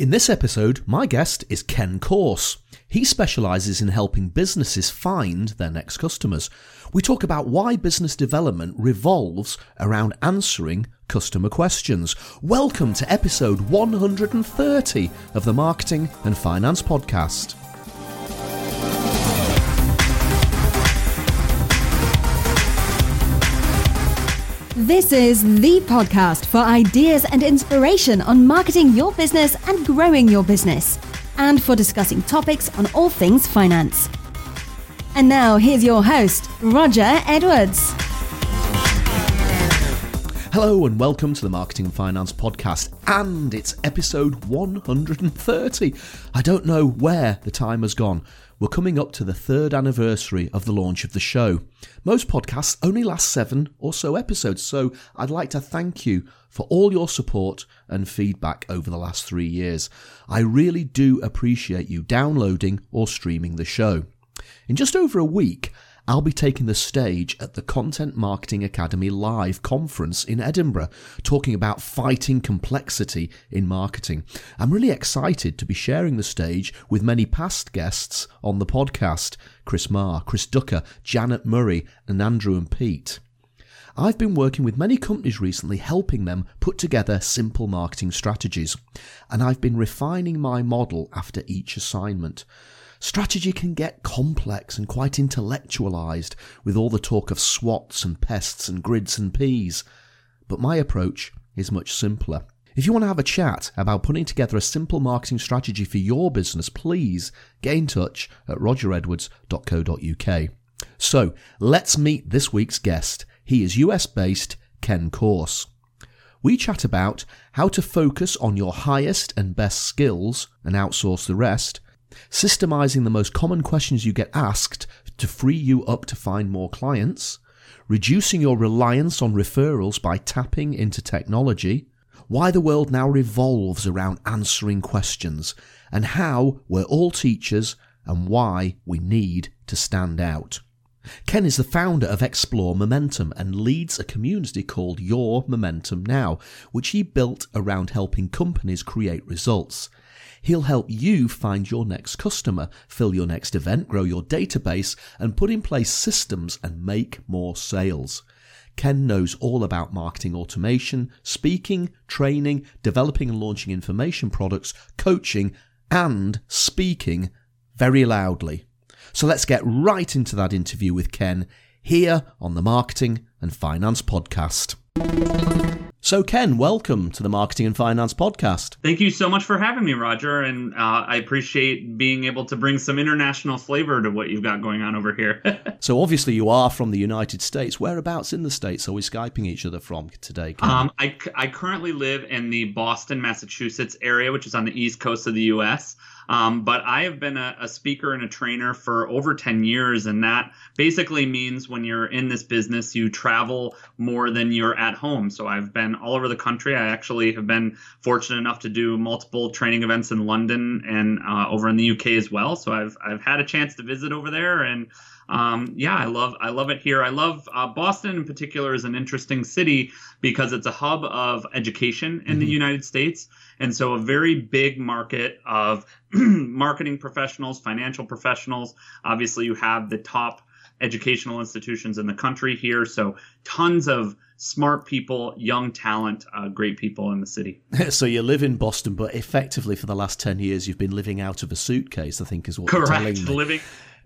In this episode, my guest is Ken Corse. He specialises in helping businesses find their next customers. We talk about why business development revolves around answering customer questions. Welcome to episode 130 of the Marketing and Finance Podcast. This is the podcast for ideas and inspiration on marketing your business and growing your business, and for discussing topics on all things finance. And now, here's your host, Roger Edwards. Hello and welcome to the Marketing and Finance Podcast, and it's episode 130. I don't know where the time has gone. We're coming up to the third anniversary of the launch of the show. Most podcasts only last seven or so episodes, so I'd like to thank you for all your support and feedback over the last three years. I really do appreciate you downloading or streaming the show. In just over a week, I'll be taking the stage at the Content Marketing Academy Live conference in Edinburgh, talking about fighting complexity in marketing. I'm really excited to be sharing the stage with many past guests on the podcast Chris Marr, Chris Ducker, Janet Murray, and Andrew and Pete. I've been working with many companies recently, helping them put together simple marketing strategies, and I've been refining my model after each assignment. Strategy can get complex and quite intellectualized with all the talk of SWOTs and PESTs and grids and peas. But my approach is much simpler. If you want to have a chat about putting together a simple marketing strategy for your business, please get in touch at rogeredwards.co.uk. So let's meet this week's guest. He is US based Ken Corse. We chat about how to focus on your highest and best skills and outsource the rest systemizing the most common questions you get asked to free you up to find more clients, reducing your reliance on referrals by tapping into technology, why the world now revolves around answering questions, and how we're all teachers and why we need to stand out. Ken is the founder of Explore Momentum and leads a community called Your Momentum Now, which he built around helping companies create results. He'll help you find your next customer, fill your next event, grow your database, and put in place systems and make more sales. Ken knows all about marketing automation, speaking, training, developing and launching information products, coaching, and speaking very loudly. So let's get right into that interview with Ken here on the Marketing and Finance Podcast. So, Ken, welcome to the Marketing and Finance Podcast. Thank you so much for having me, Roger. And uh, I appreciate being able to bring some international flavor to what you've got going on over here. so, obviously, you are from the United States. Whereabouts in the States are we Skyping each other from today? Um, I, I currently live in the Boston, Massachusetts area, which is on the east coast of the U.S. Um, but I have been a, a, speaker and a trainer for over 10 years. And that basically means when you're in this business, you travel more than you're at home. So I've been all over the country. I actually have been fortunate enough to do multiple training events in London and uh, over in the UK as well. So I've, I've had a chance to visit over there and um, yeah, I love I love it here. I love uh, Boston in particular is an interesting city because it's a hub of education in mm-hmm. the United States, and so a very big market of marketing professionals, financial professionals. Obviously, you have the top educational institutions in the country here, so tons of smart people, young talent, uh, great people in the city. so you live in Boston, but effectively for the last ten years you've been living out of a suitcase. I think is what correct. Living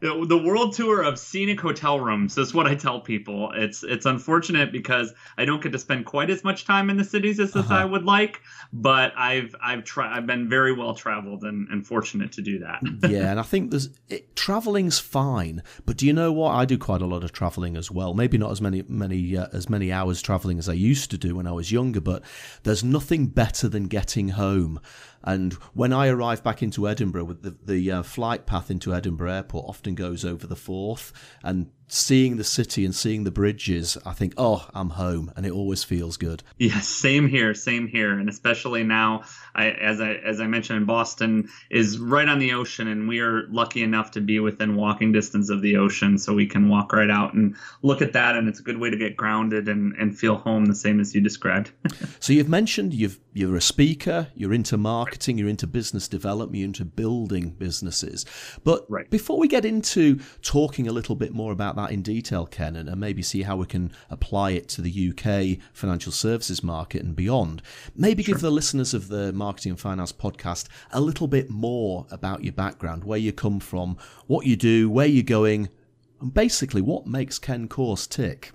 the world tour of scenic hotel rooms is what I tell people. It's it's unfortunate because I don't get to spend quite as much time in the cities as, uh-huh. I would like, but I've I've tried I've been very well traveled and, and fortunate to do that. yeah, and I think there's it, traveling's fine, but do you know what? I do quite a lot of traveling as well. Maybe not as many many uh, as many hours traveling as I used to do when I was younger, but there's nothing better than getting home and when I arrive back into Edinburgh, the, the uh, flight path into Edinburgh Airport often goes over the Forth, and seeing the city and seeing the bridges, I think, oh, I'm home, and it always feels good. Yes, same here, same here, and especially now, I, as I as I mentioned, in Boston is right on the ocean, and we are lucky enough to be within walking distance of the ocean, so we can walk right out and look at that, and it's a good way to get grounded and, and feel home, the same as you described. so you've mentioned you've you're a speaker, you're into marketing, you're into business development, you're into building businesses, but right. before we get into talking a little bit more about that in detail, Ken, and, and maybe see how we can apply it to the UK financial services market and beyond. Maybe sure. give the listeners of the Marketing and Finance podcast a little bit more about your background, where you come from, what you do, where you're going, and basically what makes Ken Course tick.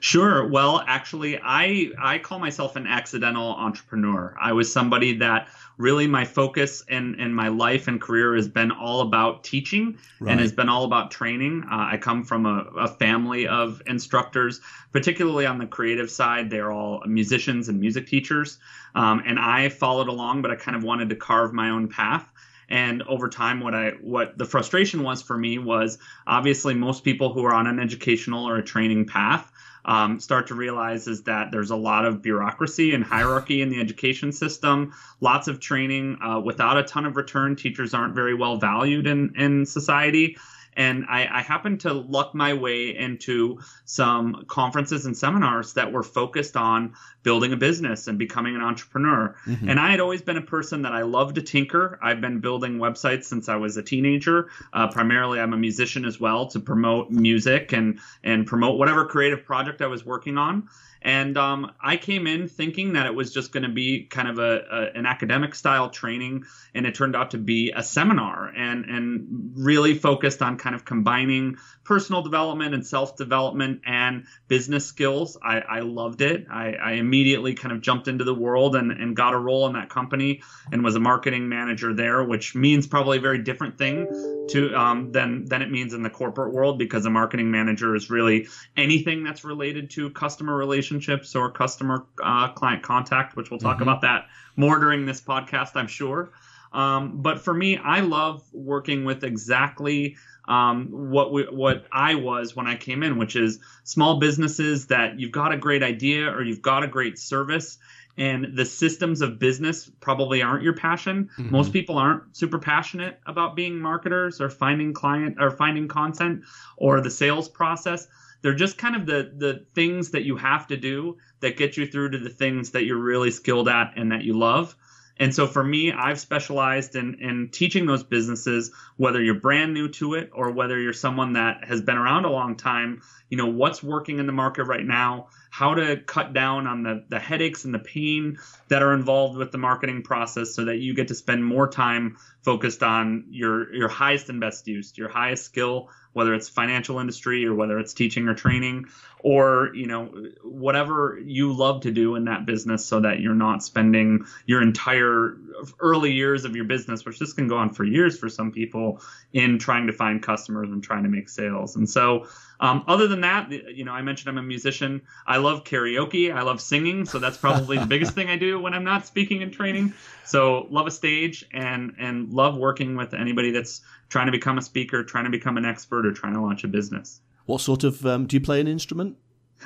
Sure. Well, actually, I I call myself an accidental entrepreneur. I was somebody that really my focus and and my life and career has been all about teaching right. and has been all about training. Uh, I come from a, a, family of instructors, particularly on the creative side. They're all musicians and music teachers, um, and I followed along, but I kind of wanted to carve my own path and over time what i what the frustration was for me was obviously most people who are on an educational or a training path um, start to realize is that there's a lot of bureaucracy and hierarchy in the education system, lots of training uh, without a ton of return. Teachers aren't very well valued in, in society. And I, I happened to luck my way into some conferences and seminars that were focused on building a business and becoming an entrepreneur. Mm-hmm. And I had always been a person that I love to tinker. I've been building websites since I was a teenager. Uh, primarily, I'm a musician as well to promote music and and promote whatever creative project I was working on. And um, I came in thinking that it was just going to be kind of a, a, an academic style training, and it turned out to be a seminar and and really focused on kind of combining personal development and self development and business skills. I, I loved it. I, I, immediately kind of jumped into the world and, and got a role in that company and was a marketing manager there, which means probably a very different thing to um, than than it means in the corporate world because a marketing manager is really anything that's related to customer relationships or customer uh, client contact, which we'll talk mm-hmm. about that more during this podcast, I'm sure. Um, but for me, I love working with exactly um, what we, what I was when I came in, which is small businesses that you've got a great idea or you've got a great service and the systems of business probably aren't your passion. Mm-hmm. Most people aren't super passionate about being marketers or finding client or finding content or the sales process. They're just kind of the the things that you have to do that get you through to the things that you're really skilled at and that you love. And so for me, I've specialized in, in teaching those businesses, whether you're brand new to it or whether you're someone that has been around a long time, you know, what's working in the market right now, how to cut down on the, the headaches and the pain that are involved with the marketing process so that you get to spend more time focused on your, your highest and best use, your highest skill, whether it's financial industry or whether it's teaching or training or you know whatever you love to do in that business so that you're not spending your entire early years of your business which this can go on for years for some people in trying to find customers and trying to make sales. And so um, other than that you know i mentioned i'm a musician i love karaoke i love singing so that's probably the biggest thing i do when i'm not speaking and training so love a stage and and love working with anybody that's trying to become a speaker trying to become an expert or trying to launch a business what sort of um, do you play an instrument?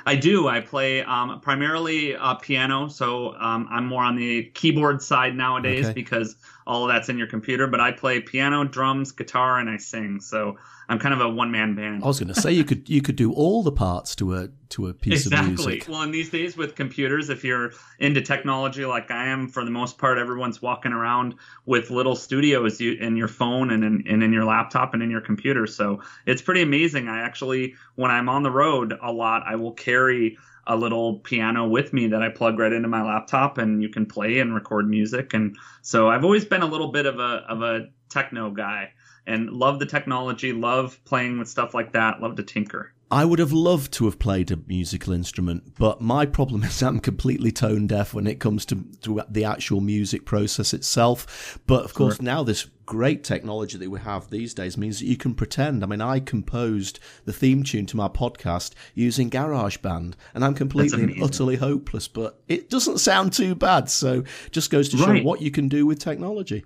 I do. I play um, primarily uh, piano, so um, I'm more on the keyboard side nowadays okay. because all of that's in your computer. But I play piano, drums, guitar, and I sing. So I'm kind of a one man band. I was going to say you could you could do all the parts to a to a piece exactly. of music. Exactly. Well, in these days with computers, if you're into technology like I am, for the most part, everyone's walking around with little studios in your phone and in, and in your laptop and in your computer. So it's pretty amazing. I actually, when I'm on the road a lot, I will carry a little piano with me that I plug right into my laptop and you can play and record music. And so I've always been a little bit of a of a techno guy and love the technology, love playing with stuff like that, love to tinker. I would have loved to have played a musical instrument, but my problem is I'm completely tone deaf when it comes to, to the actual music process itself. But of course, sure. now this great technology that we have these days means that you can pretend. I mean, I composed the theme tune to my podcast using GarageBand, and I'm completely and utterly hopeless, but it doesn't sound too bad. So just goes to show right. what you can do with technology.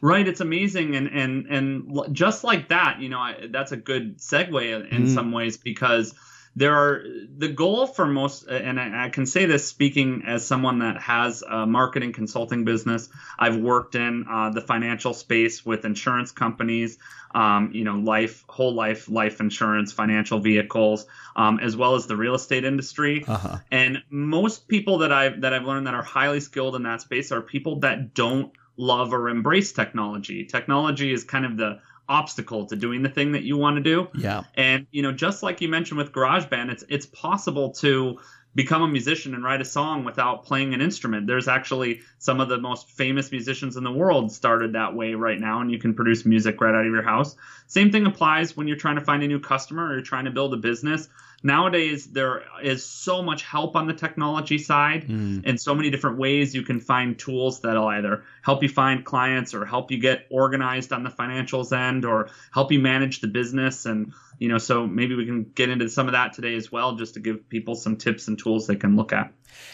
Right, it's amazing, and and and just like that, you know, I, that's a good segue in mm. some ways because there are the goal for most and I, I, can say this speaking as someone that has a marketing consulting business i've worked in uh, the financial space with insurance companies um, you know life whole life life insurance financial vehicles um, as well as the real estate industry uh-huh. and most people that i've that i've learned that are highly skilled in that space are people that don't love or embrace technology technology is kind of the obstacle to doing the thing that you want to do. Yeah. And you know, just like you mentioned with GarageBand, it's it's possible to become a musician and write a song without playing an instrument. There's actually some of the most famous musicians in the world started that way right now, and you can produce music right out of your house. Same thing applies when you're trying to find a new customer or you're trying to build a business nowadays there is so much help on the technology side mm. and so many different ways you can find tools that'll either help you find clients or help you get organized on the financials end or help you manage the business and you know so maybe we can get into some of that today as well just to give people some tips and tools they can look at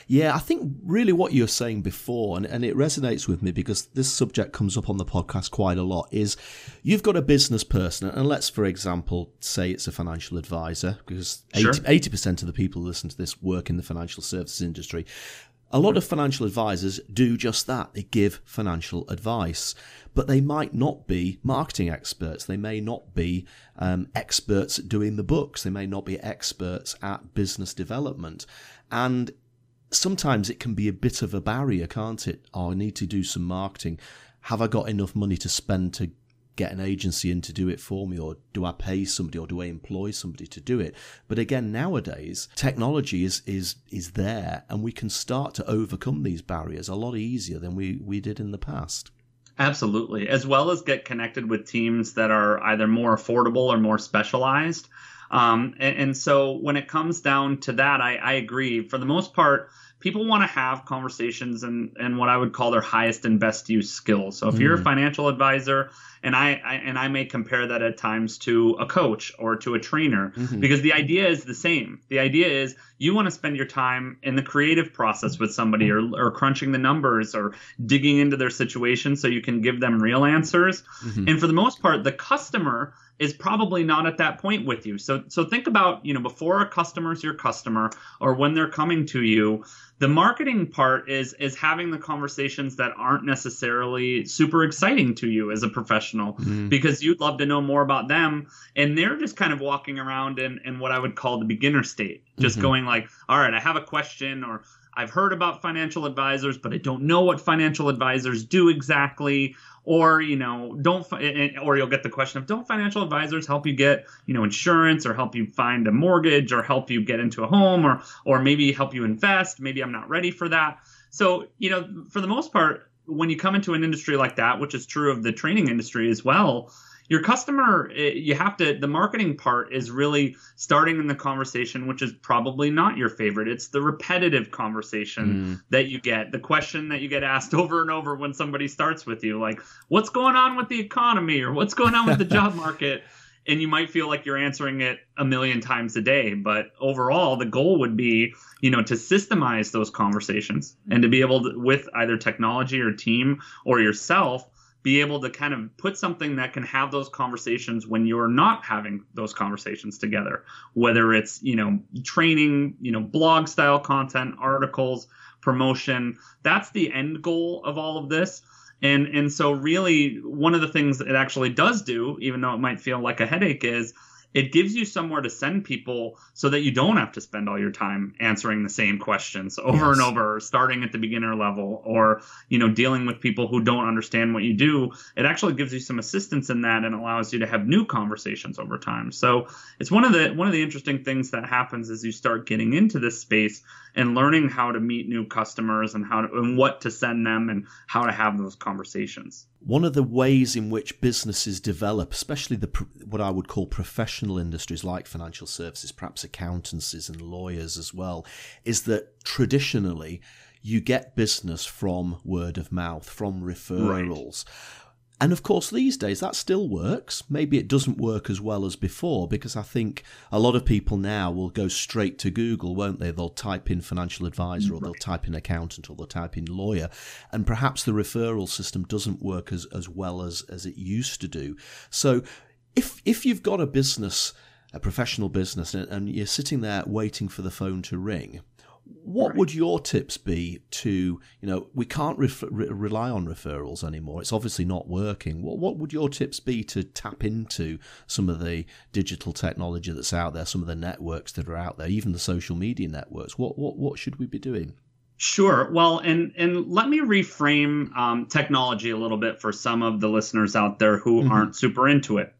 yeah, I think really what you were saying before, and, and it resonates with me because this subject comes up on the podcast quite a lot, is you've got a business person, and let's, for example, say it's a financial advisor, because sure. 80, percent of the people who listen to this work in the financial services industry. A lot of financial advisors do just that. They give financial advice, but they might not be marketing experts. They may not be um, experts at doing the books. They may not be experts at business development. And sometimes it can be a bit of a barrier, can't it? Oh, I need to do some marketing. Have I got enough money to spend to get an agency in to do it for me, or do I pay somebody, or do I employ somebody to do it? But again, nowadays technology is is is there, and we can start to overcome these barriers a lot easier than we we did in the past. Absolutely, as well as get connected with teams that are either more affordable or more specialized. Um, and, and, so when it comes down to that, I, I agree. For the most part, people want to have conversations and, and what I would call their highest and best use skills. So if mm. you're a mm. financial advisor, and I, I, and I may compare that at times to a coach or to a trainer mm-hmm. because the idea is the same. The idea is you want to spend your time in the creative process with somebody or, or crunching the numbers or digging into their situation so you can give them real answers. Mm-hmm. And for the most part, the customer is probably not at that point with you. So so think about, you know, before a customer's your customer or when they're coming to you, the marketing part is is having the conversations that aren't necessarily super exciting to you as a professional mm-hmm. because you'd love to know more about them and they're just kind of walking around in in what I would call the beginner state just mm-hmm. going like all right I have a question or I've heard about financial advisors but I don't know what financial advisors do exactly. Or you know don't eh, eh, or you'll get the question of don't financial advisors help you get you know insurance or help you find a mortgage or help you get into a home or or maybe help you invest? Maybe i'm not ready for that. So you know for the most part when you come into an industry like that which is true of the training industry as well your customer eh, you have to the marketing part is really starting in the conversation which is probably not your favorite. It's the repetitive conversation mm. that you get the question that you get asked over and over when somebody starts with you like what's going on with the economy? or what's going on with the job market? And you might feel like you're answering it a million times a day but overall the goal would be you know to systemize those conversations and to be able to with either technology or team or yourself be able to kind of put something that can have those conversations when you're not having those conversations together. Whether it's you know training you know blog style content articles promotion that's the end goal of all of this. And and so really one of the things it actually does do even though it might feel like a headache is it gives you somewhere to send people so that you don't have to spend all your time answering the same questions over yes. and over starting at the beginner level or you know dealing with people who don't understand what you do. It actually gives you some assistance in that and allows you to have new conversations over time. So it's one of the one of the interesting things that happens as you start getting into this space and learning how to meet new customers and how to and what to send them and how to have those conversations one of the ways in which businesses develop, especially the what I would call professional industries like financial services, perhaps accountancies and lawyers as well, is that traditionally you get business from word of mouth, from referrals. Right. And of course, these days that still works. Maybe it doesn't work as well as before because I think a lot of people now will go straight to Google, won't they? They'll type in financial advisor or they'll type in accountant or they'll type in lawyer. And perhaps the referral system doesn't work as, as well as, as it used to do. So if, if you've got a business, a professional business, and, and you're sitting there waiting for the phone to ring, what right. would your tips be to you know we can't ref- re- rely on referrals anymore it's obviously not working what, what would your tips be to tap into some of the digital technology that's out there some of the networks that are out there even the social media networks what what, what should we be doing Sure. Well, and and let me reframe um, technology a little bit for some of the listeners out there who mm-hmm. aren't super into it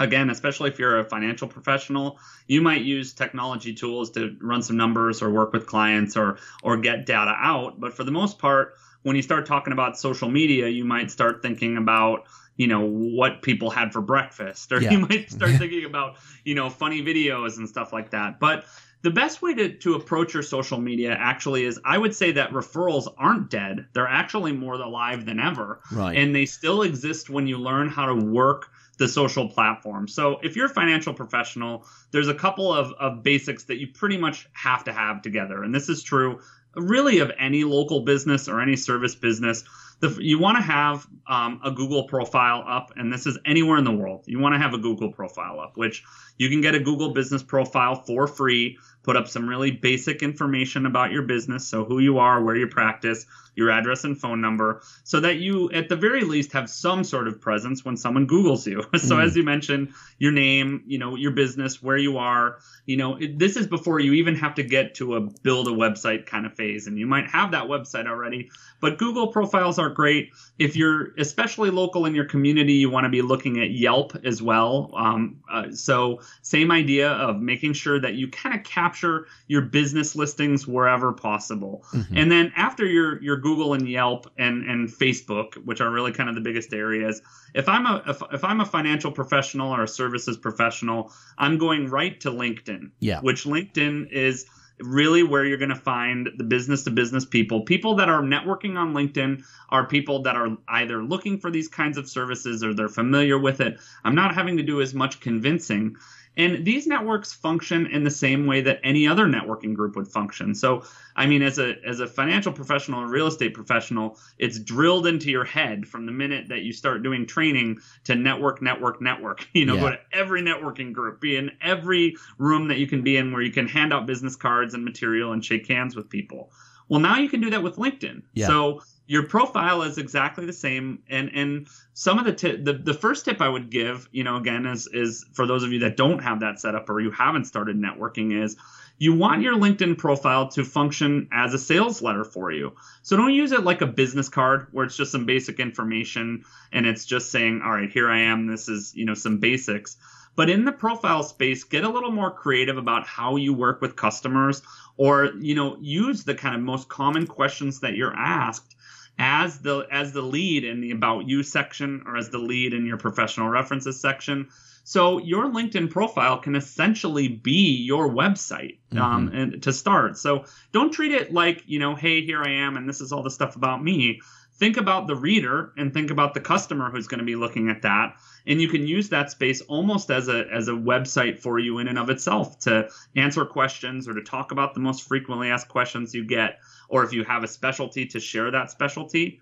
again, especially if you're a financial professional, you might use technology tools to run some numbers or work with clients or or get data out. But for the most part, when you start talking about social media, you might start thinking about you know what people had for breakfast or yeah. you might start thinking about you know funny videos and stuff like that but the best way to, to approach your social media actually is I would say that referrals aren't dead. They're actually more alive than ever. Right. And they still exist when you learn how to work the social platform. So if you're a financial professional, there's a couple of, of basics that you pretty much have to have together. And this is true really of any local business or any service business. The, you want to have um, a Google profile up, and this is anywhere in the world. You want to have a Google profile up, which you can get a Google business profile for free put up some really basic information about your business. So, who you are, where you practice, your address and phone number, so that you, at the very least, have some sort of presence when someone Googles you. so, mm. as you mentioned, your name, you know, your business, where you are, you know, it, this is before you even have to get to a build a website kind of phase. And you might have that website already, but Google profiles are great. If you're especially local in your community, you want to be looking at Yelp as well. Um, uh, so, same idea of making sure that you kind of capture your business listings wherever possible. Mm-hmm. And then after your your Google and Yelp and and Facebook, which are really kind of the biggest areas, if I'm a if, if I'm a financial professional or a services professional, I'm going right to LinkedIn. Yeah. Which LinkedIn is really where you're going to find the business to business people. People that are networking on LinkedIn are people that are either looking for these kinds of services or they're familiar with it. I'm not having to do as much convincing. And these networks function in the same way that any other networking group would function. So, I mean, as a as a financial professional and real estate professional, it's drilled into your head from the minute that you start doing training to network, network, network. You know, yeah. go to every networking group, be in every room that you can be in where you can hand out business cards and material and shake hands with people. Well, now you can do that with LinkedIn. Yeah. So your profile is exactly the same and and some of the t- the the first tip I would give, you know, again is is for those of you that don't have that set up or you haven't started networking is you want your LinkedIn profile to function as a sales letter for you. So don't use it like a business card where it's just some basic information and it's just saying, "All right, here I am. This is, you know, some basics." But in the profile space, get a little more creative about how you work with customers or, you know, use the kind of most common questions that you're asked as the as the lead in the about you section or as the lead in your professional references section. So your linkedin profile can essentially be your website um, mm-hmm. and to start. So don't treat it like you know hey here i am and this is all the stuff about me. Think about the reader and think about the customer who's going to be looking at that and you can use that space almost as a as a website for you in and of itself to answer questions or to talk about the most frequently asked questions you get or if you have a specialty to share that specialty.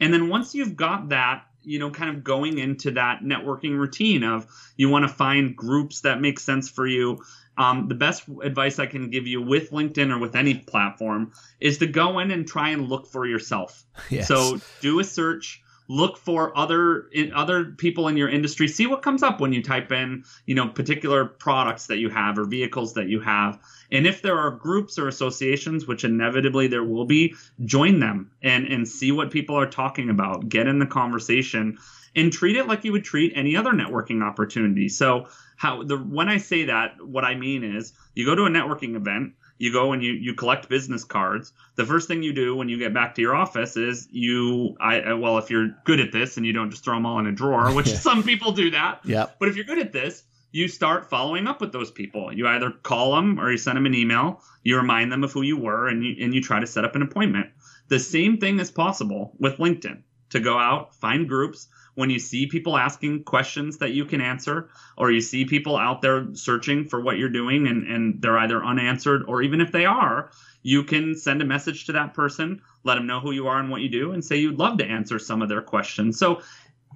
And then once you've got that, you know, kind of going into that networking routine of you want to find groups that make sense for you. Um, the best advice I can give you with LinkedIn or with any platform is to go in and try and look for yourself. Yes. So do a search look for other other people in your industry. See what comes up when you type in you know particular products that you have or vehicles that you have. And if there are groups or associations which inevitably there will be join them and and see what people are talking about. Get in the conversation and treat it like you would treat any other networking opportunity. So how the when i say that what i mean is you go to a networking event you go and you you collect business cards. The first thing you do when you get back to your office is you I well if you're good at this and you don't just throw them all in a drawer, which yeah. some people do that. Yeah. But if you're good at this, you start following up with those people. You either call them or you send them an email. You remind them of who you were and you and you try to set up an appointment. The same thing is possible with LinkedIn. to go out, find groups. When you see people asking questions that you can answer, or you see people out there searching for what you're doing and, and they're either unanswered, or even if they are, you can send a message to that person, let them know who you are and what you do, and say you'd love to answer some of their questions. So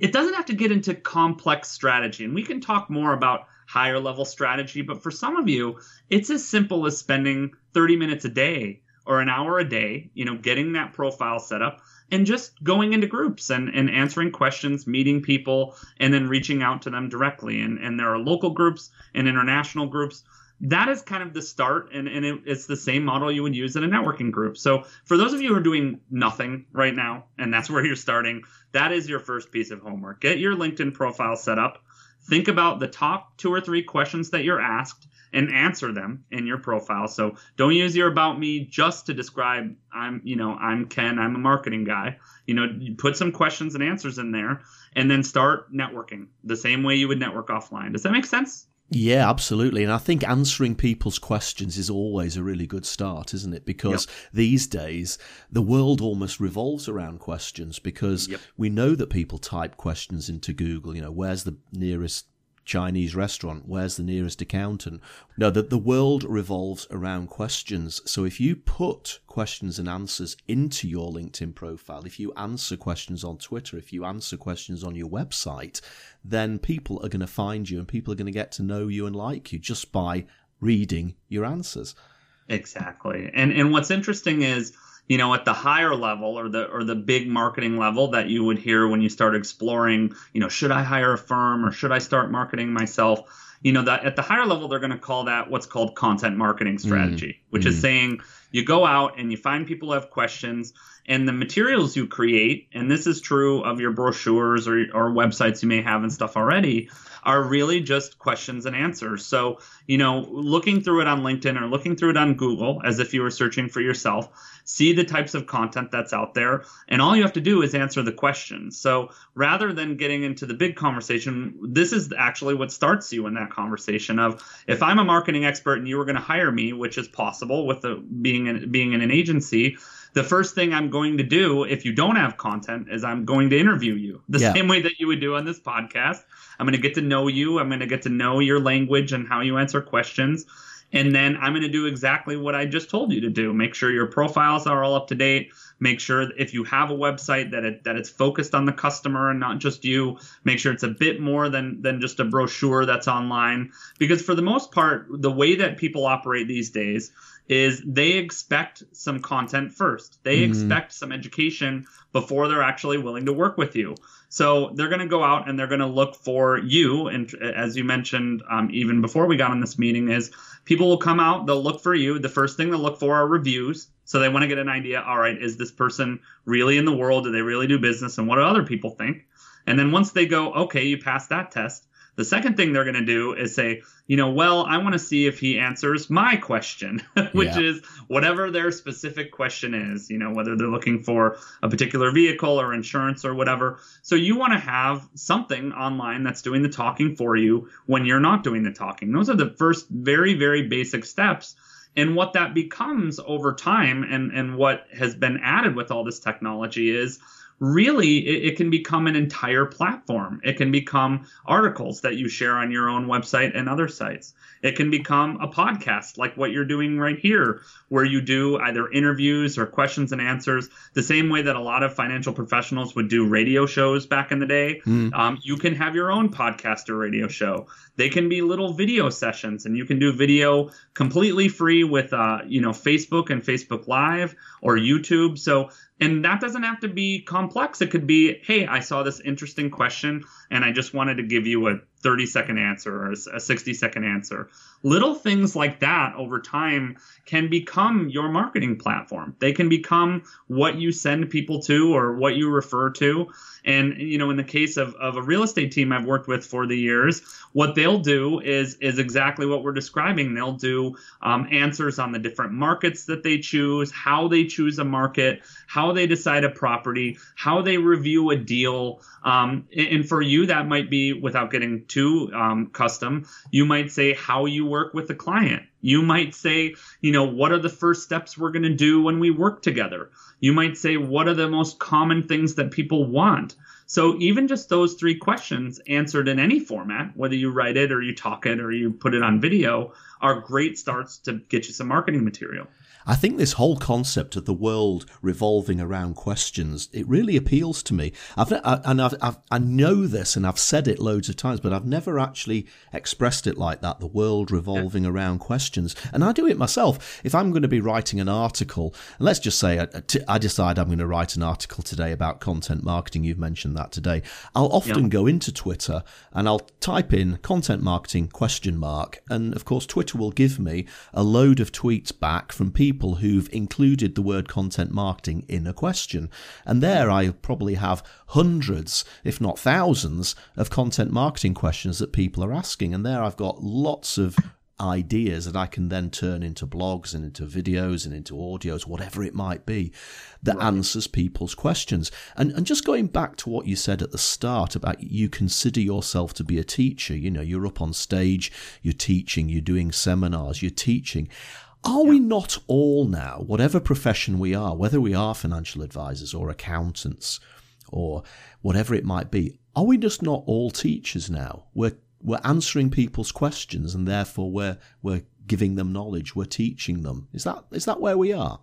it doesn't have to get into complex strategy. And we can talk more about higher level strategy, but for some of you, it's as simple as spending 30 minutes a day or an hour a day, you know, getting that profile set up and just going into groups and, and answering questions, meeting people, and then reaching out to them directly. And, and there are local groups and international groups. That is kind of the start and, and it, it's the same model you would use in a networking group. So for those of you who are doing nothing right now and that's where you're starting that is your first piece of homework. Get your linkedin profile set up think about the top two or three questions that you're asked and answer them in your profile. So don't use your about me just to describe i'm you know i'm ken i'm a marketing guy. You know you put some questions and answers in there and then start networking the same way you would network offline. Does that make sense yeah, absolutely. And I think answering people's questions is always a really good start, isn't it? Because yep. these days, the world almost revolves around questions because yep. we know that people type questions into Google, you know, where's the nearest Chinese restaurant? Where's the nearest accountant? No, that the world revolves around questions. So if you put questions and answers into your LinkedIn profile, if you answer questions on Twitter, if you answer questions on your website, then people are going to find you and people are going to get to know you and like you just by reading your answers. Exactly. And and what's interesting is you know at the higher level or the or the big marketing level that you would hear when you start exploring you know should i hire a firm or should i start marketing myself? You know that at the higher level they're going to call that what's called content marketing strategy mm which mm is saying you go out and you find people who have questions and the materials you create and this is true of your brochures or, or websites you may have and stuff already are really just questions and answers. So, you know, looking through it on LinkedIn or looking through it on Google as if you were searching for yourself, see the types of content that's out there, and all you have to do is answer the questions. So, rather than getting into the big conversation, this is actually what starts you in that conversation of if I'm a marketing expert and you were going to hire me, which is possible with the being in, being in an agency, the first thing I'm going to do if you don't have content is I'm going to interview you the yeah. same way that you would do on this podcast. I'm going to get to know you. I'm going to get to know your language and how you answer questions. And then I'm going to do exactly what I just told you to do. Make sure your profiles are all up to date. Make sure if you have a website that it that it's focused on the customer and not just you. Make sure it's a bit more than than just a brochure that's online. Because for the most part, the way that people operate these days is they expect some content first. They mm-hmm. expect some education before they're actually willing to work with you. So they're going to go out and they're going to look for you. And as you mentioned, um, even before we got on this meeting, is people will come out, they'll look for you. The first thing they'll look for are reviews. So they want to get an idea. All right, is this person really in the world? Do they really do business? And what do other people think? And then once they go, okay, you passed that test, the second thing they're going to do is say, you know, well, I want to see if he answers my question, which yeah. is whatever their specific question is, you know, whether they're looking for a particular vehicle or insurance or whatever. So you want to have something online that's doing the talking for you when you're not doing the talking. Those are the first very, very basic steps. And what that becomes over time and, and what has been added with all this technology is really it, it, can become an entire platform. It can become articles that you share on your own website and other sites. It can become a podcast like what you're doing right here, where you do either interviews or questions and answers, the same way that a lot of financial professionals would do radio shows back in the day. Mm. Um, you can have your own podcast or radio show. They can be little video sessions, and you can do video completely free with, uh, you know, Facebook and Facebook Live or YouTube. So and that doesn't have to be complex. It could be, hey, I saw this interesting question and I just wanted to give you a 30 second answer or a 60 second answer. Little things like that over time can become your marketing platform. They can become what you send people to or what you refer to. And you know, in the case of, of a real estate team I've worked with for the years, what they'll do is is exactly what we're describing. They'll do um, answers on the different markets that they choose, how they choose a market, how they decide a property, how they review a deal. Um, and for you, that might be without getting too um, custom, you might say how you work with the client. You might say, you know, what are the first steps we're going to do when we work together? You might say, what are the most common things that people want? So even just those three questions answered in any format, whether you write it or you talk it or you put it on video, are great starts to get you some marketing material. I think this whole concept of the world revolving around questions, it really appeals to me. I've, I, and I've, I've, i know this and I've said it loads of times, but I've never actually expressed it like that, the world revolving yeah. around questions. And I do it myself. If I'm going to be writing an article, and let's just say uh, uh, I, I decide I'm going to write an article today about content marketing, you've mentioned that today, I'll often yeah. go into Twitter and I'll type in content marketing question mark. And of course, Twitter will give me a load of tweets back from people people who've included the word content marketing in a question. And there I probably have hundreds, if not thousands, of content marketing questions that people are asking. And there I've got lots of ideas that I can then turn into blogs and into videos and into audios, whatever it might be, that right. answers people's questions. And and just going back to what you said at the start about you consider yourself to be a teacher, you know, you're up on stage, you're teaching, you're doing seminars, you're teaching. Are yeah. we not all now, whatever profession we are, whether we are financial advisors or accountants or whatever it might be, are we just not all teachers now? We're we're answering people's questions and therefore we're we're giving them knowledge, we're teaching them. Is that is that where we are?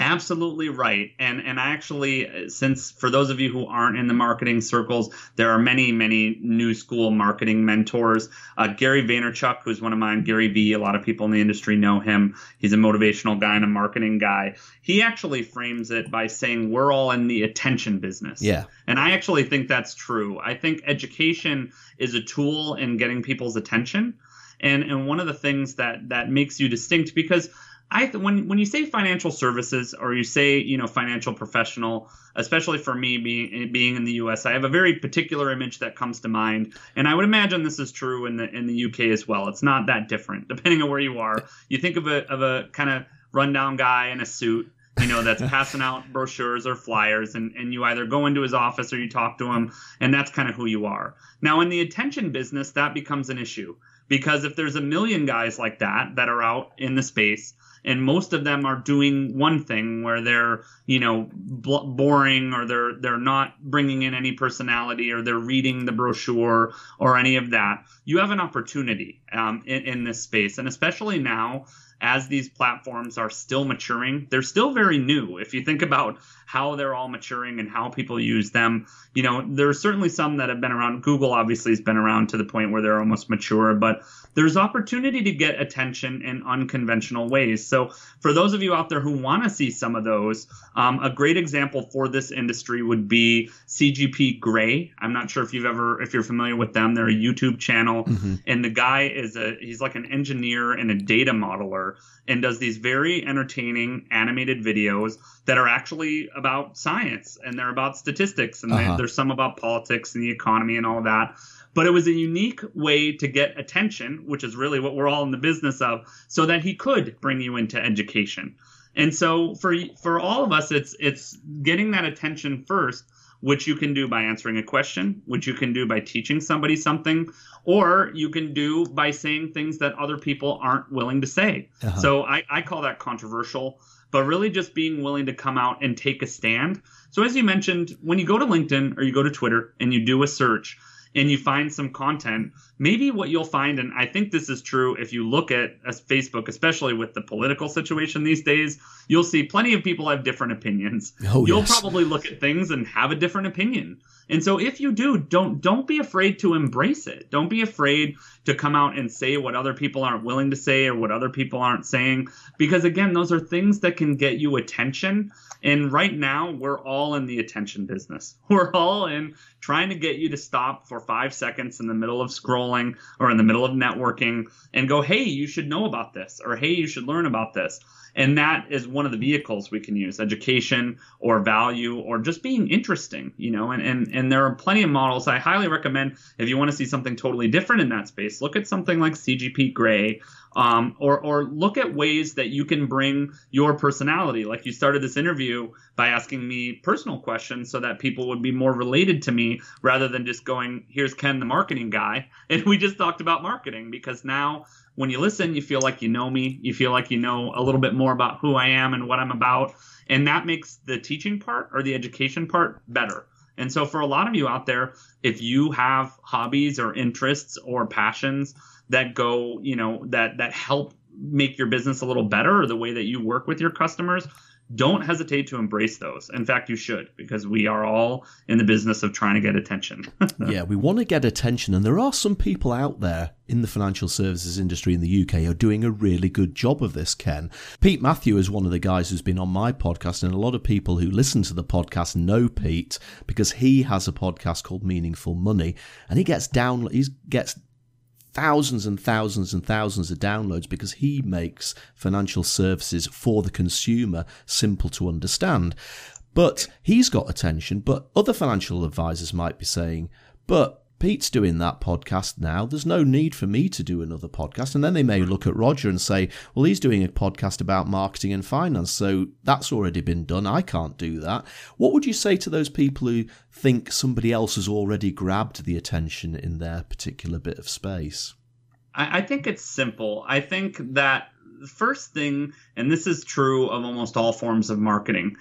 Absolutely right. And and I actually since for those of you who aren't in the marketing circles, there are many many new school marketing mentors. Uh, Gary Vaynerchuk, who's one of mine, Gary V, a lot of people in the industry know him. He's a motivational guy and a marketing guy. He actually frames it by saying we're all in the attention business. Yeah. And I actually think that's true. I think education is a tool in getting people's attention. And and one of the things that that makes you distinct because I when when you say financial services or you say you know financial professional, especially for me being being in the U.S., I have a very particular image that comes to mind, and I would imagine this is true in the in the U.K. as well. It's not that different depending on where you are. You think of a of a kind of rundown guy in a suit, you know, that's passing out brochures or flyers, and and you either go into his office or you talk to him, and that's kind of who you are. Now in the attention business, that becomes an issue because if there's a million guys like that that are out in the space and most of them are doing one thing where they're you know bl- boring or they're they're not bringing in any personality or they're reading the brochure or any of that. You have an opportunity um, in, in this space. And especially now as these platforms are still maturing they're still very new if you think about how they're all maturing and how people use them. You know, there are certainly some that have been around. Google obviously has been around to the point where they're almost mature, but there's opportunity to get attention in unconventional ways. So, for those of you out there who want to see some of those, um, a great example for this industry would be CGP Grey. I'm not sure if you've ever, if you're familiar with them. They're a YouTube channel, mm-hmm. and the guy is a he's like an engineer and a data modeler, and does these very entertaining animated videos that are actually about science and they're about statistics and uh-huh. there's some about politics and the economy and all that. But it was a unique way to get attention, which is really what we're all in the business of, so that he could bring you into education. And so for for all of us, it's it's getting that attention first, which you can do by answering a question, which you can do by teaching somebody something, or you can do by saying things that other people aren't willing to say. Uh-huh. So I, I call that controversial but really just being willing to come out and take a stand. So, as you mentioned, when you go to LinkedIn or you go to Twitter and you do a search and you find some content, maybe what you'll find, and I think this is true if you look at uh, Facebook, especially with the political situation these days, you'll see plenty of people have different opinions. Oh, you'll yes. probably look at things and have a different opinion. And so if you do, don't don't be afraid to embrace it. Don't be afraid to come out and say what other people aren't willing to say or what other people aren't saying because again, those are things that can get you attention. And right now, we're all in the attention business. We're all in trying to get you to stop for 5 seconds in the middle of scrolling or in the middle of networking and go, "Hey, you should know about this," or "Hey, you should learn about this." And that is one of the vehicles we can use education or value or just being interesting, you know. And, and, and there are plenty of models. I highly recommend if you want to see something totally different in that space, look at something like CGP Grey um, or or look at ways that you can bring your personality. Like you started this interview by asking me personal questions so that people would be more related to me rather than just going, "Here's Ken, the marketing guy," and we just talked about marketing because now when you listen, you feel like you know me, you feel like you know a little bit more about who I am and what I'm about, and that makes the teaching part or the education part better. And so, for a lot of you out there, if you have hobbies or interests or passions that go, you know, that that help make your business a little better or the way that you work with your customers, don't hesitate to embrace those. In fact, you should because we are all in the business of trying to get attention. yeah, we want to get attention, and there are some people out there in the financial services industry in the UK who are doing a really good job of this, Ken. Pete Matthew is one of the guys who's been on my podcast, and a lot of people who listen to the podcast know Pete because he has a podcast called Meaningful Money, and he gets down he gets thousands and thousands and thousands of downloads because he makes financial services for the consumer simple to understand. But he's got attention, but other financial advisors might be saying, but Pete's doing that podcast now. There's no need for me to do another podcast. And then they may look at Roger and say, well, he's doing a podcast about marketing and finance. So that's already been done. I can't do that. What would you say to those people who think somebody else has already grabbed the attention in their particular bit of space? I, I think it's simple. I think that the first thing, and this is true of almost all forms of marketing,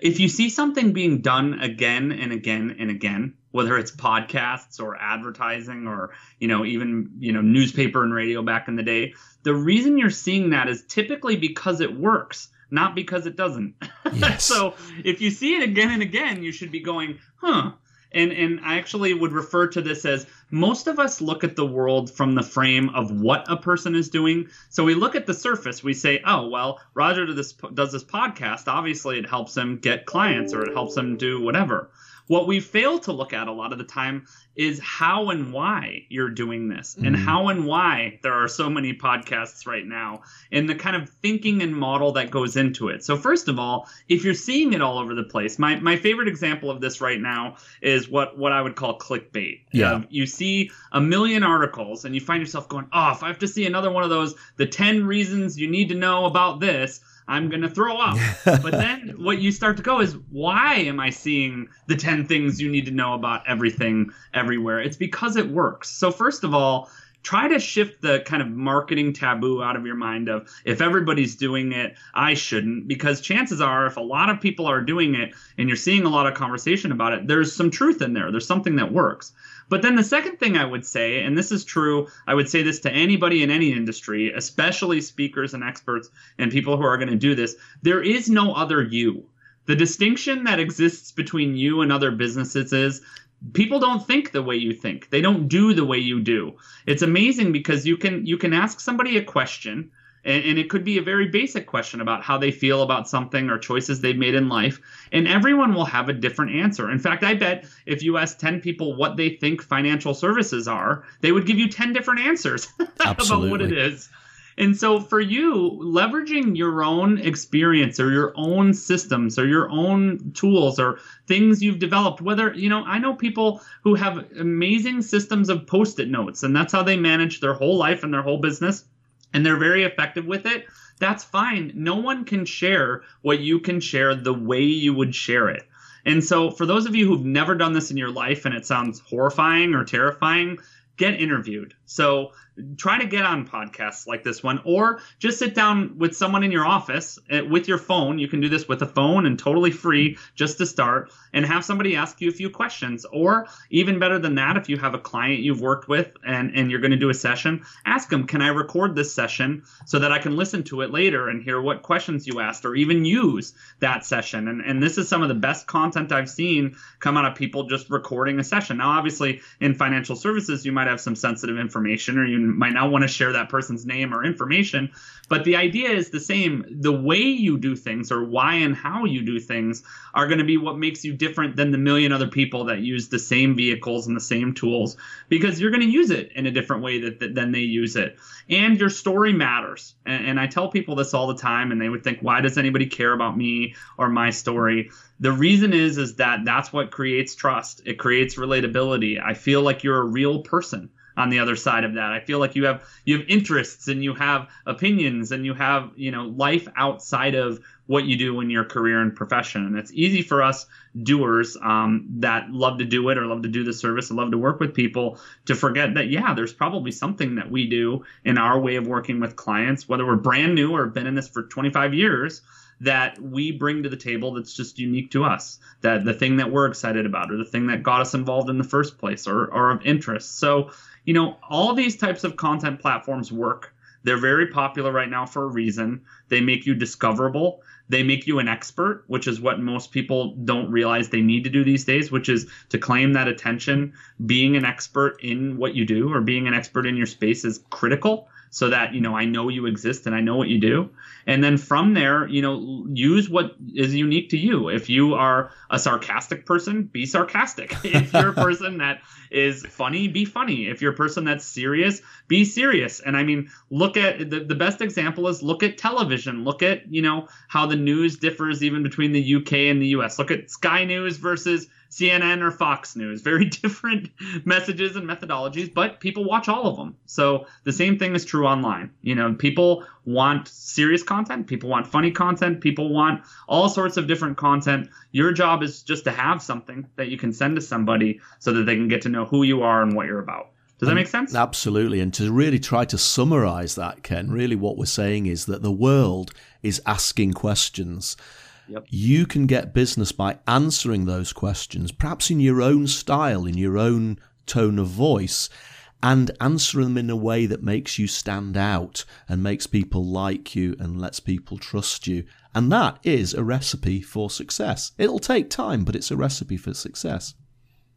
if you see something being done again and again and again, whether it's podcasts or advertising or you know even you know newspaper and radio back in the day the reason you're seeing that is typically because it works not because it doesn't yes. so if you see it again and again you should be going huh and and I actually would refer to this as most of us look at the world from the frame of what a person is doing. So we look at the surface, we say, "Oh, well, Roger does this, does this podcast. Obviously, it helps him get clients or it helps him do whatever." What we fail to look at a lot of the time is how and why you're doing this mm. and how and why there are so many podcasts right now and the kind of thinking and model that goes into it. So first of all, if you're seeing it all over the place, my, my favorite example of this right now is what, what I would call clickbait. Yeah. Um, you see a million articles and you find yourself going, oh, if I have to see another one of those, the 10 reasons you need to know about this, I'm going to throw up. but then what you start to go is, why am I seeing the 10 things you need to know about everything everywhere? It's because it works. So, first of all, try to shift the kind of marketing taboo out of your mind of if everybody's doing it, I shouldn't. Because chances are, if a lot of people are doing it and you're seeing a lot of conversation about it, there's some truth in there. There's something that works. But then the second thing I would say, and this is true, I would say this to anybody in any industry, especially speakers and experts and people who are going to do this there is no other you. The distinction that exists between you and other businesses is people don't think the way you think they don't do the way you do it's amazing because you can you can ask somebody a question and, and, it could be a very basic question about how they feel about something or choices they've made in life. And everyone will have a different answer. In fact, I bet if you ask 10 people what they think financial services are, they would give you 10 different answers about what it is. And so for you, leveraging your own experience or your own systems or your own tools or things you've developed, whether, you know, I know people who have amazing systems of post it notes, and that's how they manage their whole life and their whole business and they're very effective with it, that's fine. No one can share what you can share the way you would share it. And so, for those of you who've never done this in your life and it sounds horrifying or terrifying, get interviewed. So, try to get on podcasts like this one or just sit down with someone in your office eh, with your phone. You can do this with a phone and totally free just to start and have somebody ask you a few questions. Or even better than that if you have a client you've worked with and and you're going to do a session ask them can i record this session so that i can listen to it later and hear what questions you asked or even use that session? And and this is some of the best content i've seen come out of people just recording a session. Now obviously in financial services you might have some sensitive information or you might not want to share that person's name or information. But the idea is the same. The way you do things or why and how you do things are going to be what makes you different than the million other people that use the same vehicles and the same tools because you're going to use it in a different way that, that than they use it. And your story matters. And, and I tell people this all the time, and they would think, why does anybody care about me or my story? the reason is is that that's what creates trust it creates relatability i feel like you're a real person on the other side of that. I feel like you have you have interests and you have opinions and you have you know life outside of what you do in your career and profession. And it's easy for us doers um, that love to do it or love to do the service and love to work with people to forget that, yeah, there's probably something that we do in our way of working with clients, whether we're brand new or been in this for 25 years that we bring to the table that's just unique to us that the thing that we're excited about or the thing that got us involved in the first place or, or of interest. So you know all these types of content platforms work. They're very popular right now for a reason. They make you discoverable. They make you an expert, which is what most people don't realize they need to do these days, which is to claim that attention. Being an expert in what you do or being an expert in your space is critical so that you know I know you exist and I know what you do. And then from there, you know, use what is unique to you. If you are a sarcastic person, be sarcastic. if you're a person that is funny, be funny. If you're a person that's serious, be serious. And I mean, look at the, the best example is look at television. Look at, you know, how the news differs even between the UK and the US. Look at Sky News versus CNN or Fox News. Very different messages and methodologies, but people watch all of them. So the same thing is true online. You know, people want serious content, people want funny content, people want all sorts of different content. Your job is just to have something that you can send to somebody so that they can get to know who you are and what you're about. Does that make sense? Absolutely. And to really try to summarize that, Ken, really what we're saying is that the world is asking questions. Yep. You can get business by answering those questions, perhaps in your own style, in your own tone of voice, and answer them in a way that makes you stand out and makes people like you and lets people trust you. And that is a recipe for success. It'll take time, but it's a recipe for success.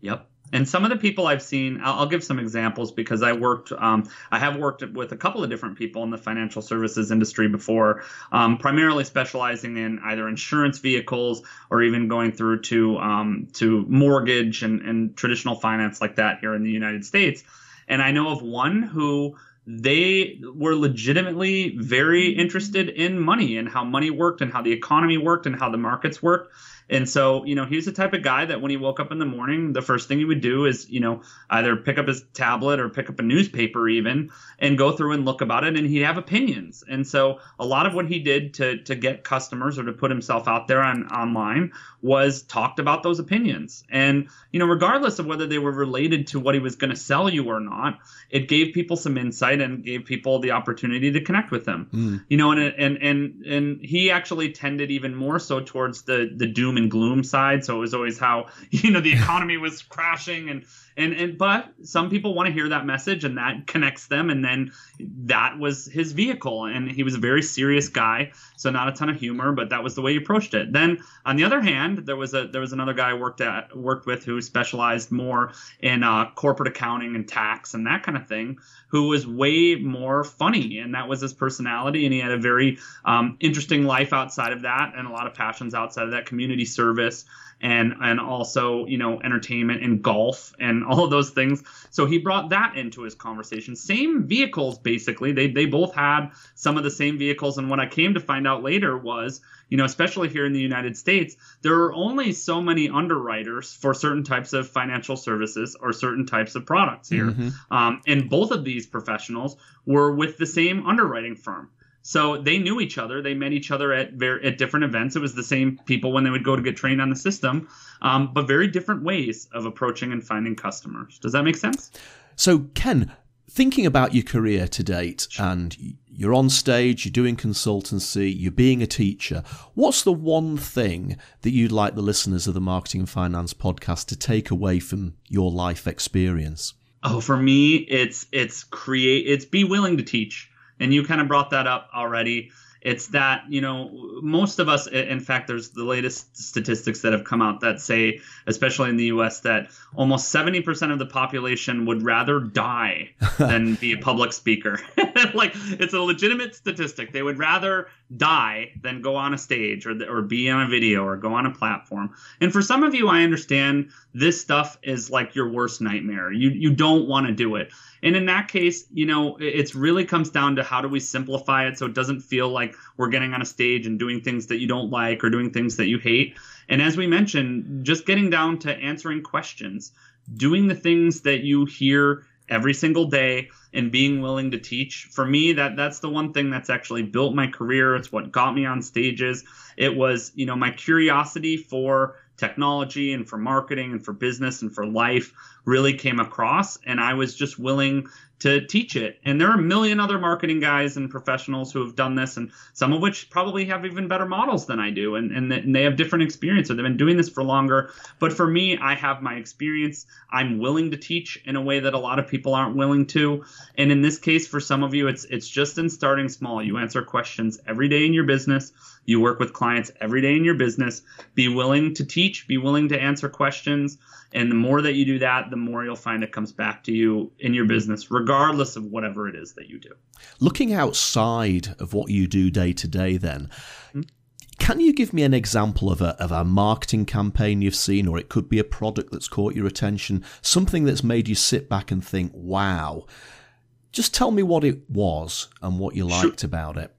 Yep. And some of the people I've seen, I'll, I'll give some examples because I worked, um, I have worked with a couple of different people in the financial services industry before, um, primarily specializing in either insurance vehicles or even going through to um, to mortgage and, and traditional finance like that here in the United States. And I know of one who they were legitimately very interested in money and how money worked and how the economy worked and how the markets worked and so, you know, he's the type of guy that when he woke up in the morning, the first thing he would do is, you know, either pick up his tablet or pick up a newspaper even and go through and look about it and he'd have opinions. And so a lot of what he did to to get customers or to put himself out there on online was talked about those opinions. And, you know, regardless of whether they were related to what he was going to sell you or not, it gave people some insight and gave people the opportunity to connect with him. Mm. You know, and and and and he actually tended even more so towards the the doom and gloom side. So it was always how, you know, the economy was crashing and and and but some people want to hear that message and that connects them. And then that was his vehicle. And he was a very serious guy so not a ton of humor but that was the way he approached it. Then on the other hand there was a there was another guy I worked at worked with who specialized more in uh, corporate accounting and tax and that kind of thing who was way more funny and that was his personality and he had a very um, interesting life outside of that and a lot of passions outside of that community service and and also you know entertainment and golf and all of those things. So he brought that into his conversation. Same vehicles basically. They they both had some of the same vehicles. And what I came to find out later was you know especially here in the United States there are only so many underwriters for certain types of financial services or certain types of products here. Mm-hmm. Um, and both of these professionals were with the same underwriting firm. So they knew each other. They met each other at very, at different events. It was the same people when they would go to get trained on the system, um, but very different ways of approaching and finding customers. Does that make sense? So Ken, thinking about your career to date, and you're on stage, you're doing consultancy, you're being a teacher. What's the one thing that you'd like the listeners of the Marketing and Finance podcast to take away from your life experience? Oh, for me, it's it's create it's be willing to teach and you kind of brought that up already. It's that, you know, most of us, in fact, there's the latest statistics that have come out that say, especially in the US, that almost 70% of the population would rather die than be a public speaker. like, it's a legitimate statistic. They would rather die than go on a stage or, or be on a video or go on a platform. And for some of you, I understand this stuff is like your worst nightmare. You, you don't want to do it. And in that case, you know, it really comes down to how do we simplify it so it doesn't feel like we're getting on a stage and doing things that you don't like or doing things that you hate. And as we mentioned, just getting down to answering questions, doing the things that you hear every single day and being willing to teach. For me that that's the one thing that's actually built my career. It's what got me on stages. It was you know my curiosity for technology and for marketing and for business and for life really came across and i was just willing to teach it. And there are a million other marketing guys and professionals who have done this, and some of which probably have even better models than I do, and, and, they have different experience, or they've been doing this for longer. But for me, I have my experience. I'm willing to teach in a way that a lot of people aren't willing to. And in this case, for some of you, it's it's just in starting small. You answer questions every day in your business. You work with clients every day in your business. Be willing to teach. Be willing to answer questions. And the more that you do that, the more you'll find it comes back to you in your business, regardless of whatever it is that you do. Looking outside of what you do day to day, then, mm-hmm. can you give me an example of a, of a marketing campaign you've seen, or it could be a product that's caught your attention, something that's made you sit back and think, wow? Just tell me what it was and what you liked sure. about it.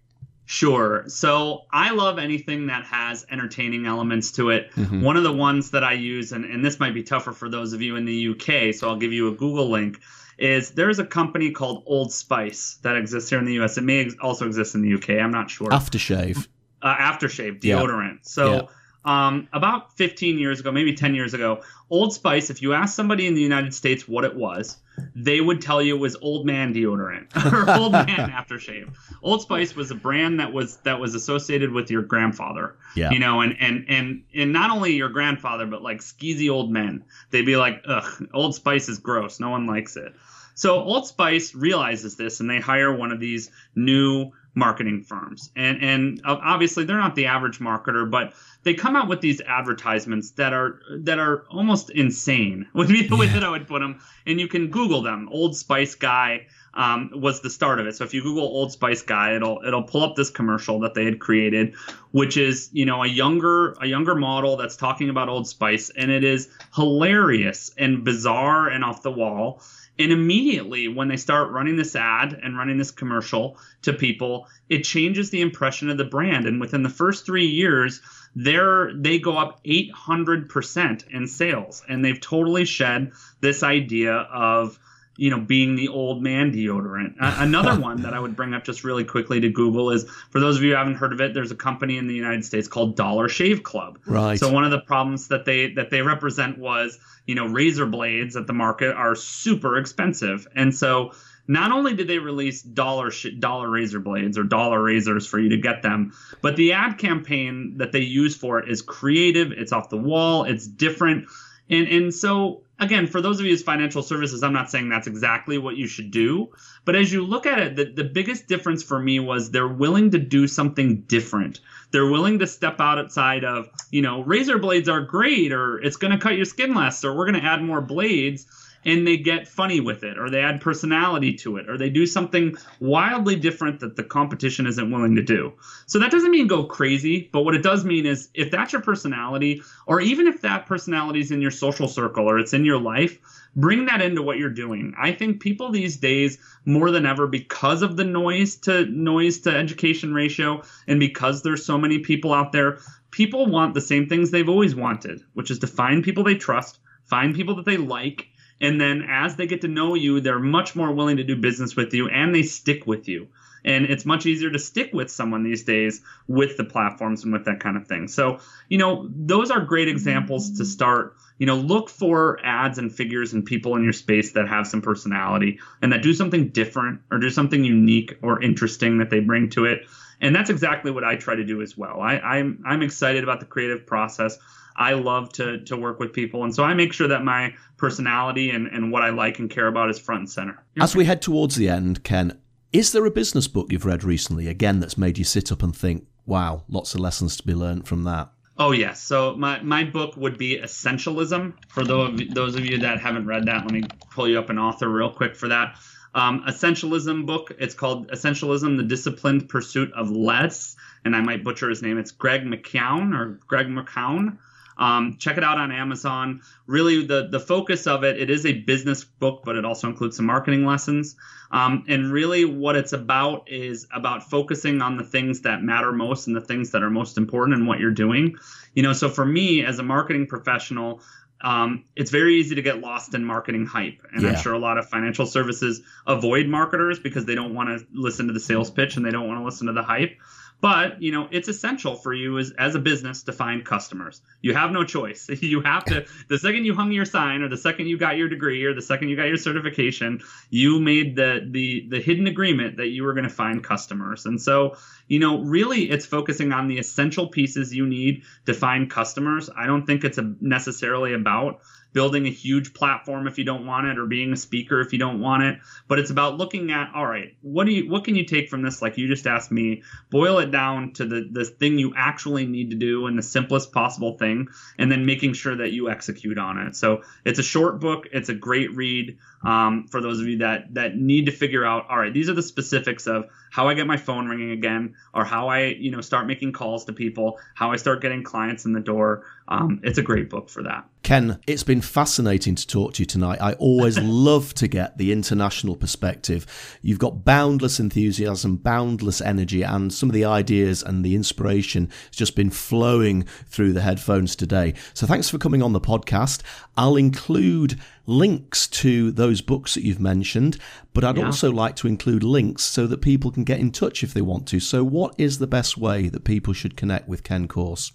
Sure. So I love anything that has entertaining elements to it. Mm-hmm. One of the ones that I use, and, and this might be tougher for those of you in the UK, so I'll give you a Google link, is there's a company called Old Spice that exists here in the US. It may also exist in the UK. I'm not sure. Aftershave. Uh, aftershave, deodorant. Yeah. So. Yeah um, about 15 years ago, maybe 10 years ago, Old Spice, if you ask somebody in the United States what it was, they would tell you it was old man deodorant or old man aftershave. Old Spice was a brand that was that was associated with your grandfather. Yeah. You know, and and and and not only your grandfather, but like skeezy old men. They'd be like, ugh, Old Spice is gross. No one likes it. So Old Spice realizes this and they hire one of these new marketing firms. And and obviously they're not the average marketer, but they come out with these advertisements that are that are almost insane would be the way that I would put them. And you can Google them. Old Spice guy um, was the start of it. So if you Google Old Spice guy, it'll it'll pull up this commercial that they had created, which is you know a younger a younger model that's talking about Old Spice, and it is hilarious and bizarre and off the wall. And immediately when they start running this ad and running this commercial to people, it changes the impression of the brand. And within the first three years, they're they go up 800% in sales and they've totally shed this idea of you know being the old man deodorant another one that i would bring up just really quickly to google is for those of you who haven't heard of it there's a company in the united states called dollar shave club right so one of the problems that they that they represent was you know razor blades at the market are super expensive and so not only did they release dollar sh- dollar razor blades or dollar razors for you to get them, but the ad campaign that they use for it is creative. It's off the wall. It's different. And and so again, for those of you as financial services, I'm not saying that's exactly what you should do, but as you look at it, the, the biggest difference for me was they're willing to do something different. They're willing to step outside of, you know, razor blades are great, or it's going to cut your skin less, or we're going to add more blades and they get funny with it or they add personality to it or they do something wildly different that the competition isn't willing to do. So that doesn't mean go crazy, but what it does mean is if that's your personality or even if that personality is in your social circle or it's in your life, bring that into what you're doing. I think people these days more than ever because of the noise to noise to education ratio and because there's so many people out there, people want the same things they've always wanted, which is to find people they trust, find people that they like and then as they get to know you, they're much more willing to do business with you and they stick with you. And it's much easier to stick with someone these days with the platforms and with that kind of thing. So, you know, those are great examples to start. You know, look for ads and figures and people in your space that have some personality and that do something different or do something unique or interesting that they bring to it. And that's exactly what I try to do as well. I, I'm I'm excited about the creative process. I love to to work with people, and so I make sure that my personality and, and what I like and care about is front and center. As we head towards the end, Ken, is there a business book you've read recently again that's made you sit up and think, "Wow, lots of lessons to be learned from that"? Oh yes. So my, my book would be Essentialism. For those those of you that haven't read that, let me pull you up an author real quick for that. Um, essentialism book. It's called Essentialism: The Disciplined Pursuit of Less. And I might butcher his name. It's Greg McKeown or Greg McKeown. Um, check it out on Amazon. Really, the the focus of it, it is a business book, but it also includes some marketing lessons. Um, and really, what it's about is about focusing on the things that matter most and the things that are most important in what you're doing. You know, so for me as a marketing professional, um, it's very easy to get lost in marketing hype. And yeah. I'm sure a lot of financial services avoid marketers because they don't want to listen to the sales pitch and they don't want to listen to the hype. But you know, it's essential for you as, as a business to find customers. You have no choice. You have to. The second you hung your sign, or the second you got your degree, or the second you got your certification, you made the the the hidden agreement that you were going to find customers. And so, you know, really, it's focusing on the essential pieces you need to find customers. I don't think it's a, necessarily about building a huge platform if you don't want it or being a speaker if you don't want it. But it's about looking at all right what do you what can you take from this? Like you just asked me boil it down to the the thing you actually need to do and the simplest possible thing and then making sure that you execute on it. So it's a short book. It's a great read um, for those of you that that need to figure out all right these are the specifics of how i get my phone ringing again or how i you know start making calls to people how i start getting clients in the door. Um, it's a great book for that Ken, it's been fascinating to talk to you tonight. I always love to get the international perspective. You've got boundless enthusiasm, boundless energy, and some of the ideas and the inspiration has just been flowing through the headphones today. So thanks for coming on the podcast. I'll include links to those books that you've mentioned, but I'd yeah. also like to include links so that people can get in touch if they want to. So, what is the best way that people should connect with Ken Corse?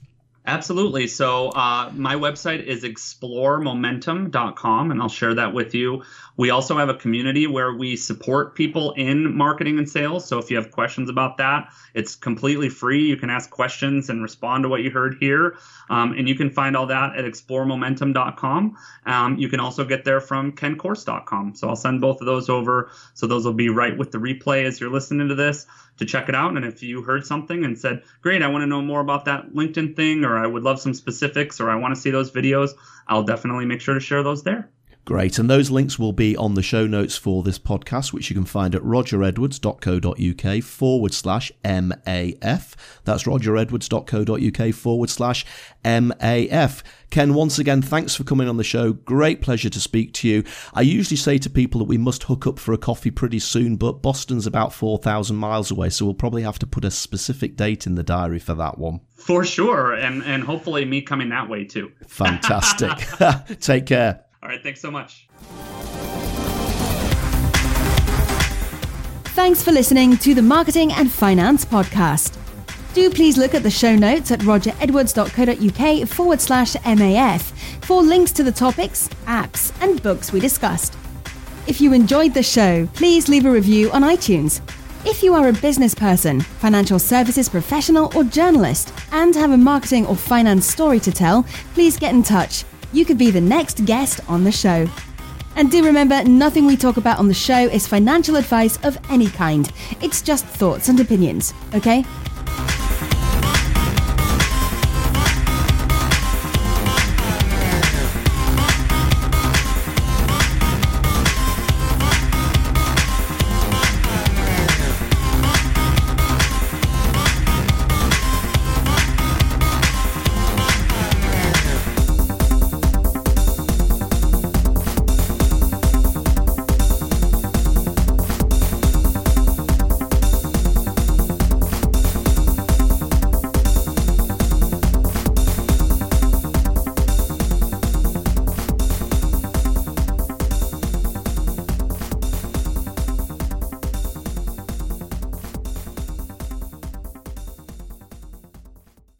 Absolutely. So uh, my website is exploremomentum.com, and I'll share that with you. We also have a community where we support people in marketing and sales. So if you have questions about that, it's completely free. You can ask questions and respond to what you heard here. Um, and you can find all that at exploremomentum.com. Um, you can also get there from kencourse.com. So I'll send both of those over. So those will be right with the replay as you're listening to this to check it out. And if you heard something and said, great, I want to know more about that LinkedIn thing, or I would love some specifics, or I want to see those videos, I'll definitely make sure to share those there. Great. And those links will be on the show notes for this podcast, which you can find at rogeredwards.co.uk forward slash MAF. That's rogeredwards.co.uk forward slash MAF. Ken, once again, thanks for coming on the show. Great pleasure to speak to you. I usually say to people that we must hook up for a coffee pretty soon, but Boston's about 4,000 miles away, so we'll probably have to put a specific date in the diary for that one. For sure. And, and hopefully me coming that way too. Fantastic. Take care. All right, thanks so much. Thanks for listening to the Marketing and Finance Podcast. Do please look at the show notes at rogeredwards.co.uk forward slash MAF for links to the topics, apps, and books we discussed. If you enjoyed the show, please leave a review on iTunes. If you are a business person, financial services professional, or journalist and have a marketing or finance story to tell, please get in touch you could be the next guest on the show. And do remember, nothing we talk about on the show is financial advice of any kind. It's just thoughts and opinions, okay?